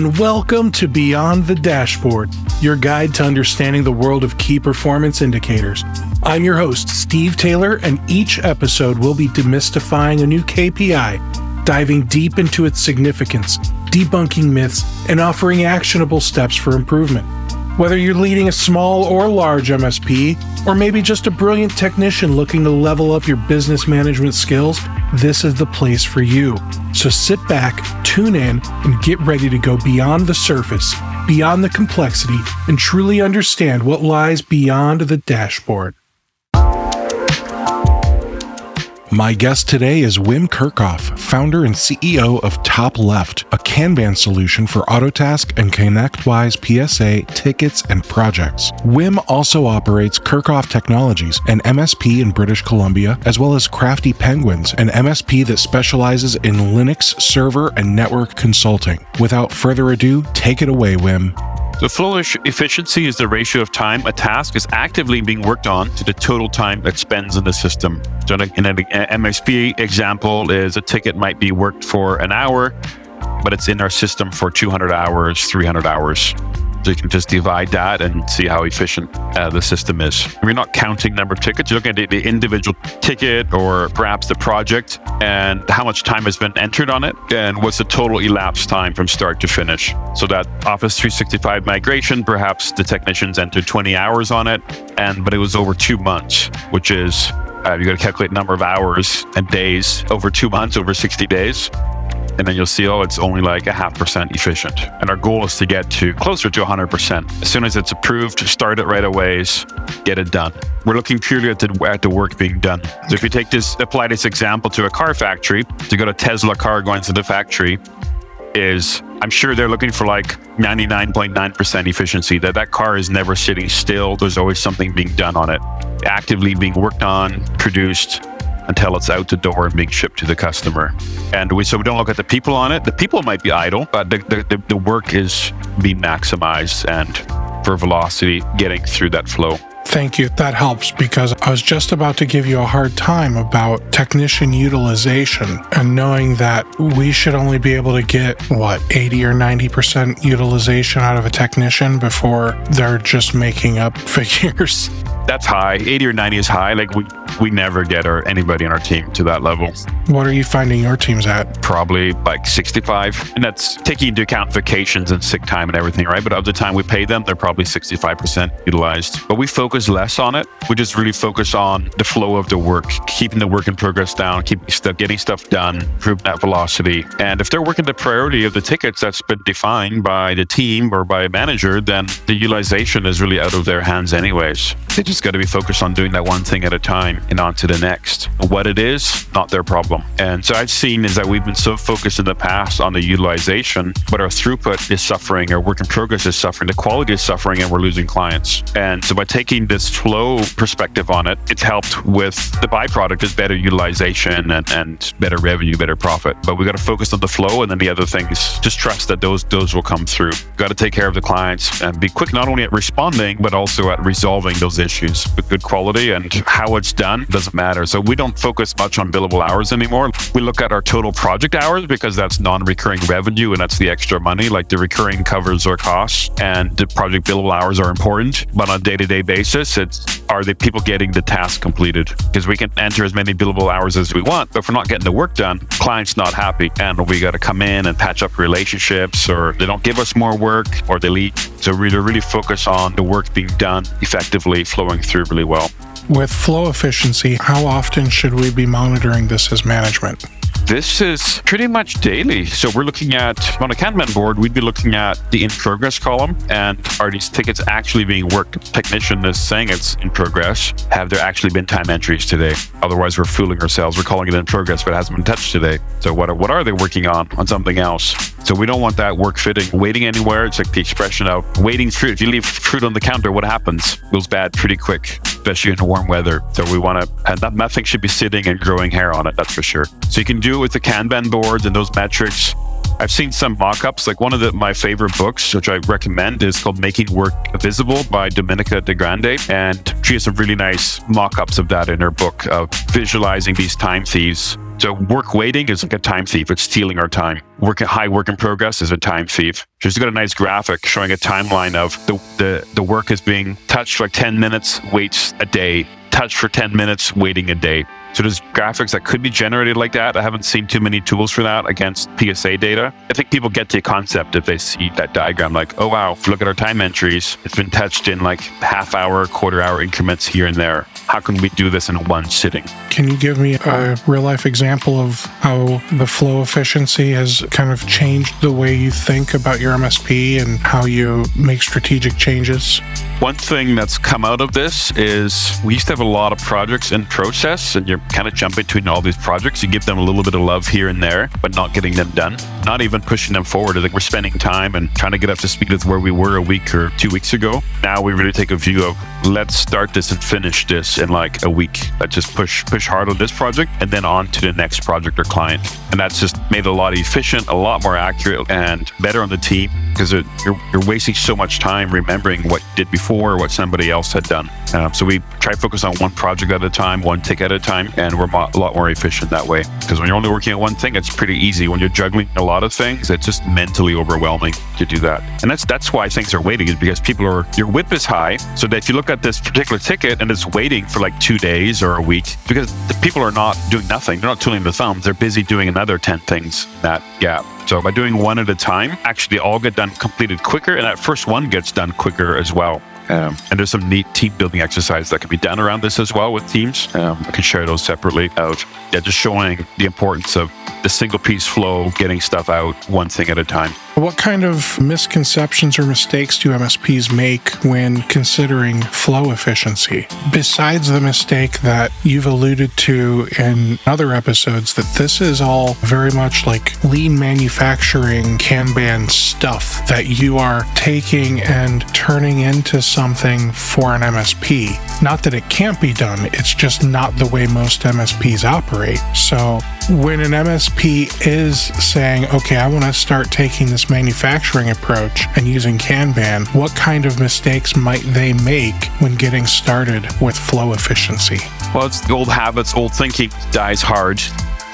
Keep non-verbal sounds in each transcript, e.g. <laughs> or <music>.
And welcome to Beyond the Dashboard, your guide to understanding the world of key performance indicators. I'm your host, Steve Taylor, and each episode will be demystifying a new KPI, diving deep into its significance, debunking myths, and offering actionable steps for improvement. Whether you're leading a small or large MSP, or maybe just a brilliant technician looking to level up your business management skills, this is the place for you. So sit back, tune in, and get ready to go beyond the surface, beyond the complexity, and truly understand what lies beyond the dashboard. My guest today is Wim Kerkhoff, founder and CEO of Top Left, a Kanban solution for Autotask and ConnectWise PSA tickets and projects. Wim also operates Kerkhoff Technologies, an MSP in British Columbia, as well as Crafty Penguins, an MSP that specializes in Linux server and network consulting. Without further ado, take it away, Wim. The flow efficiency is the ratio of time a task is actively being worked on to the total time it spends in the system. So in an MSP example is a ticket might be worked for an hour, but it's in our system for 200 hours, 300 hours. So you can just divide that and see how efficient uh, the system is. We're not counting number of tickets. You're looking at the, the, individual ticket or perhaps the project and how much time has been entered on it and what's the total elapsed time from start to finish. So that Office 365 migration, perhaps the technicians entered 20 hours on it, and but it was over two months, which is uh, you got to calculate number of hours and days over two months, over 60 days and then you'll see, oh, it's only like a half percent efficient. And our goal is to get to closer to 100%. As soon as it's approved, start it right away, get it done. We're looking purely at the, at the work being done. So if you take this, apply this example to a car factory, to go to Tesla car going to the factory, is I'm sure they're looking for like 99.9% efficiency, that that car is never sitting still. There's always something being done on it, actively being worked on, produced, until it's out the door and being shipped to the customer. And we so we don't look at the people on it. The people might be idle, but the, the, the work is being maximized and for velocity getting through that flow. Thank you. That helps because I was just about to give you a hard time about technician utilization and knowing that we should only be able to get, what, 80 or 90% utilization out of a technician before they're just making up <laughs> figures that's high. 80 or 90 is high. Like we we never get our anybody on our team to that level. What are you finding your teams at? Probably like 65. And that's taking into account vacations and sick time and everything, right? But of the time we pay them, they're probably 65% utilized. But we focus less on it. We just really focus on the flow of the work, keeping the work in progress down, keeping stuff, getting stuff done, improving that velocity. And if they're working the priority of the tickets that's been defined by the team or by a manager, then the utilization is really out of their hands anyways. They just got to be focused on doing that one thing at a time and on to the next. What it is, not their problem. And so I've seen is that we've been so focused in the past on the utilization, but our throughput is suffering, our work in progress is suffering, the quality is suffering, and we're losing clients. And so by taking this flow perspective on it, it's helped with the byproduct is better utilization and, and better revenue, better profit. But we got to focus on the flow and then the other things. Just trust that those those will come through. Got to take care of the clients and be quick not only at responding but also at resolving those issues good quality and how it's done doesn't matter. So we don't focus much on billable hours anymore. We look at our total project hours because that's non-recurring revenue and that's the extra money. Like the recurring covers our costs and the project billable hours are important. But on a day-to-day basis, it's are the people getting the task completed? Because we can enter as many billable hours as we want, but if we're not getting the work done, client's not happy. And we got to come in and patch up relationships or they don't give us more work or they leave. So we really focus on the work being done effectively, flowing through really well. With flow efficiency, how often should we be monitoring this as management? This is pretty much daily. So we're looking at on a Kanban board, we'd be looking at the in progress column and are these tickets actually being worked? Technician is saying it's in progress. Have there actually been time entries today? Otherwise, we're fooling ourselves. We're calling it in progress, but it hasn't been touched today. So what are, what are they working on on something else? So we don't want that work fitting, waiting anywhere. It's like the expression of waiting fruit. If you leave fruit on the counter, what happens? It goes bad pretty quick, especially in warm weather. So we want to, and that nothing should be sitting and growing hair on it. That's for sure. So you can do it with the Kanban boards and those metrics. I've seen some mock-ups. Like one of the, my favorite books, which I recommend, is called "Making Work Visible" by Dominica DeGrandis, and she has some really nice mock-ups of that in her book of visualizing these time thieves So work waiting is like a time thief. It's stealing our time. Work high work in progress is a time thief. Just got a nice graphic showing a timeline of the, the, the work is being touched for like 10 minutes, waits a day, touched for 10 minutes, waiting a day. So there's graphics that could be generated like that. I haven't seen too many tools for that against PSA data. I think people get the concept if they see that diagram, like, oh wow, look at our time entries. It's been touched in like half hour, quarter hour increments here and there. How can we do this in one sitting? Can you give me a real life example of how the flow efficiency has kind of changed the way you think about your MSP and how you make strategic changes? One thing that's come out of this is we used to have a lot of projects in process, and you're kind of jumping between all these projects. You give them a little bit of love here and there, but not getting them done, not even pushing them forward. Like we're spending time and trying to get up to speed with where we were a week or two weeks ago. Now we really take a view of let's start this and finish this in like a week. Let's just push push hard on this project and then on to the next project or client. And that's just made a lot efficient, a lot more accurate, and better on the team because you're, you're wasting so much time remembering what you did before, what somebody else had done. Um, so we try to focus on one project at a time, one tick at a time, and we're mo- a lot more efficient that way. Because when you're only working on one thing, it's pretty easy. When you're juggling a lot of things, it's just mentally overwhelming to do that. And that's that's why things are waiting is because people are your WIP is high. So that if you look at this particular ticket and it's waiting for like two days or a week, because the people are not doing nothing, they're not twiddling their thumbs, they're busy doing another ten things that gap. So by doing one at a time, actually all get done completed quicker, and that first one gets done quicker as well. Um, and there's some neat team building exercises that can be done around this as well with teams. Um, I can share those separately out. Yeah, just showing the importance of the single piece flow, getting stuff out one thing at a time. What kind of misconceptions or mistakes do MSPs make when considering flow efficiency? Besides the mistake that you've alluded to in other episodes, that this is all very much like lean manufacturing Kanban stuff that you are taking and turning into something for an MSP. Not that it can't be done, it's just not the way most MSPs operate. So when an MSP is saying, okay, I want to start taking this manufacturing approach and using Kanban, what kind of mistakes might they make when getting started with flow efficiency? Well, it's the old habits, old thinking dies hard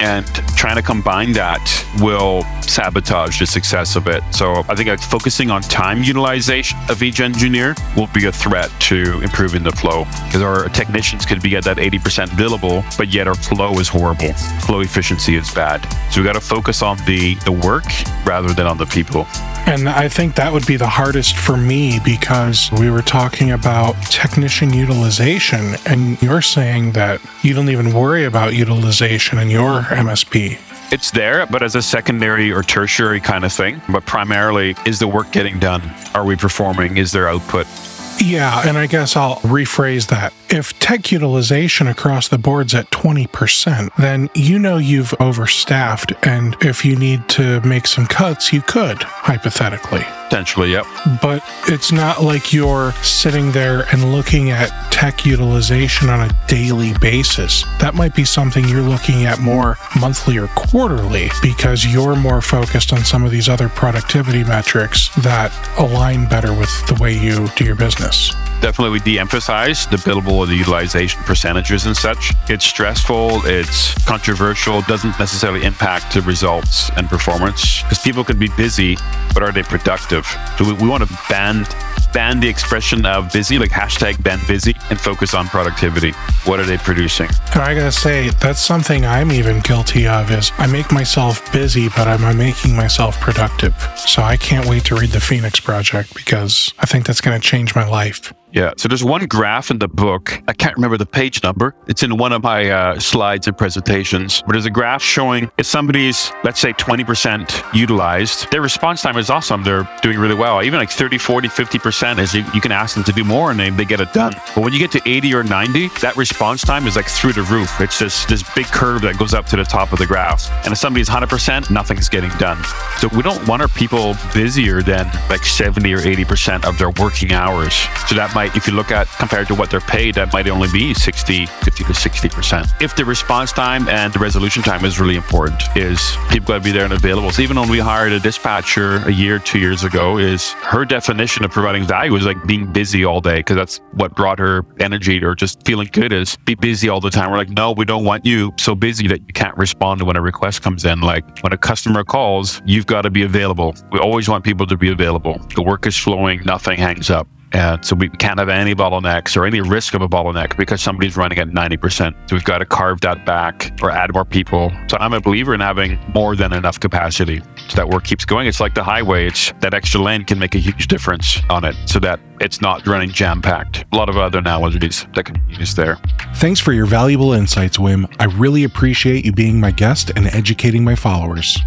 and trying to combine that will sabotage the success of it. So I think like focusing on time utilization of each engineer will be a threat to improving the flow because our technicians could be at that 80% billable, but yet our flow is horrible. Flow efficiency is bad. So we got to focus on the the work rather than on the people. And I think that would be the hardest for me because we were talking about technician utilization, and you're saying that you don't even worry about utilization in your MSP. It's there, but as a secondary or tertiary kind of thing. But primarily, is the work getting done? Are we performing? Is there output? Yeah, and I guess I'll rephrase that. If tech utilization across the board's at 20%, then you know you've overstaffed, and if you need to make some cuts, you could, hypothetically. Potentially, yep. But it's not like you're sitting there and looking at tech utilization on a daily basis. That might be something you're looking at more monthly or quarterly because you're more focused on some of these other productivity metrics that align better with the way you do your business. Definitely, we de emphasize the billable or the utilization percentages and such. It's stressful, it's controversial, doesn't necessarily impact the results and performance because people can be busy, but are they productive? So we, we want to ban ban the expression of busy, like hashtag ban busy, and focus on productivity. What are they producing? And I gotta say, that's something I'm even guilty of is I make myself busy, but I'm making myself productive. So I can't wait to read the Phoenix Project because I think that's gonna change my life. Yeah. So there's one graph in the book. I can't remember the page number. It's in one of my uh, slides and presentations. But there's a graph showing if somebody's, let's say, 20% utilized, their response time is awesome. They're doing really well. Even like 30, 40, 50% is you, you can ask them to do more and they, they get it done. But when you get to 80 or 90, that response time is like through the roof. It's just this big curve that goes up to the top of the graph. And if somebody's 100%, nothing's getting done. So we don't want our people busier than like 70 or 80% of their working hours. So that might might, if you look at compared to what they're paid, that might only be 60, 50 to 60%. If the response time and the resolution time is really important, is people got to be there and available. So even when we hired a dispatcher a year, two years ago, is her definition of providing value was like being busy all day because that's what brought her energy or just feeling good is be busy all the time. we're like, no, we don't want you so busy that you can't respond to when a request comes in. Like when a customer calls, you've got to be available. We always want people to be available. The work is flowing, nothing hangs up. And so we can't have any bottlenecks or any risk of a bottleneck because somebody's running at 90%. So we've got to carve that back or add more people. So I'm a believer in having more than enough capacity that work keeps going. It's like the highway. It's that extra lane can make a huge difference on it so that it's not running jam packed. A lot of other analogies that can be used there. Thanks for your valuable insights, Wim. I really appreciate you being my guest and educating my followers.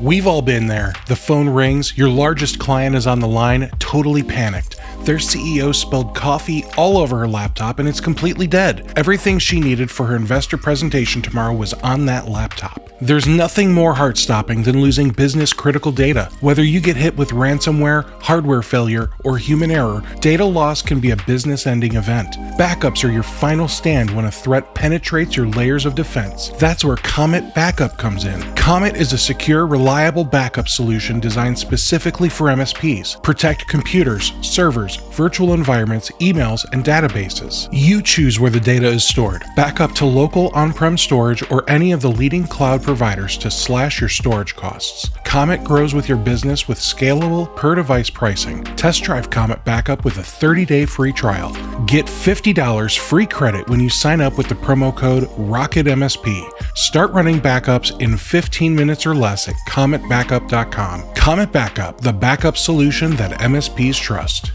We've all been there. The phone rings, your largest client is on the line, totally panicked. Their CEO spilled coffee all over her laptop and it's completely dead. Everything she needed for her investor presentation tomorrow was on that laptop. There's nothing more heart stopping than losing business critical data. Whether you get hit with ransomware, hardware failure, or human error, data loss can be a business ending event. Backups are your final stand when a threat penetrates your layers of defense. That's where Comet Backup comes in. Comet is a secure, reliable backup solution designed specifically for MSPs. Protect computers, servers, virtual environments, emails, and databases. You choose where the data is stored. Backup to local on prem storage or any of the leading cloud providers to slash your storage costs. Comet grows with your business with scalable per device pricing. Test drive Comet Backup with a 30 day free trial. Get $50 free credit when you sign up with the promo code ROCKETMSP. Start running backups in 15 minutes or less at cometbackup.com. Comet Backup, the backup solution that MSPs trust.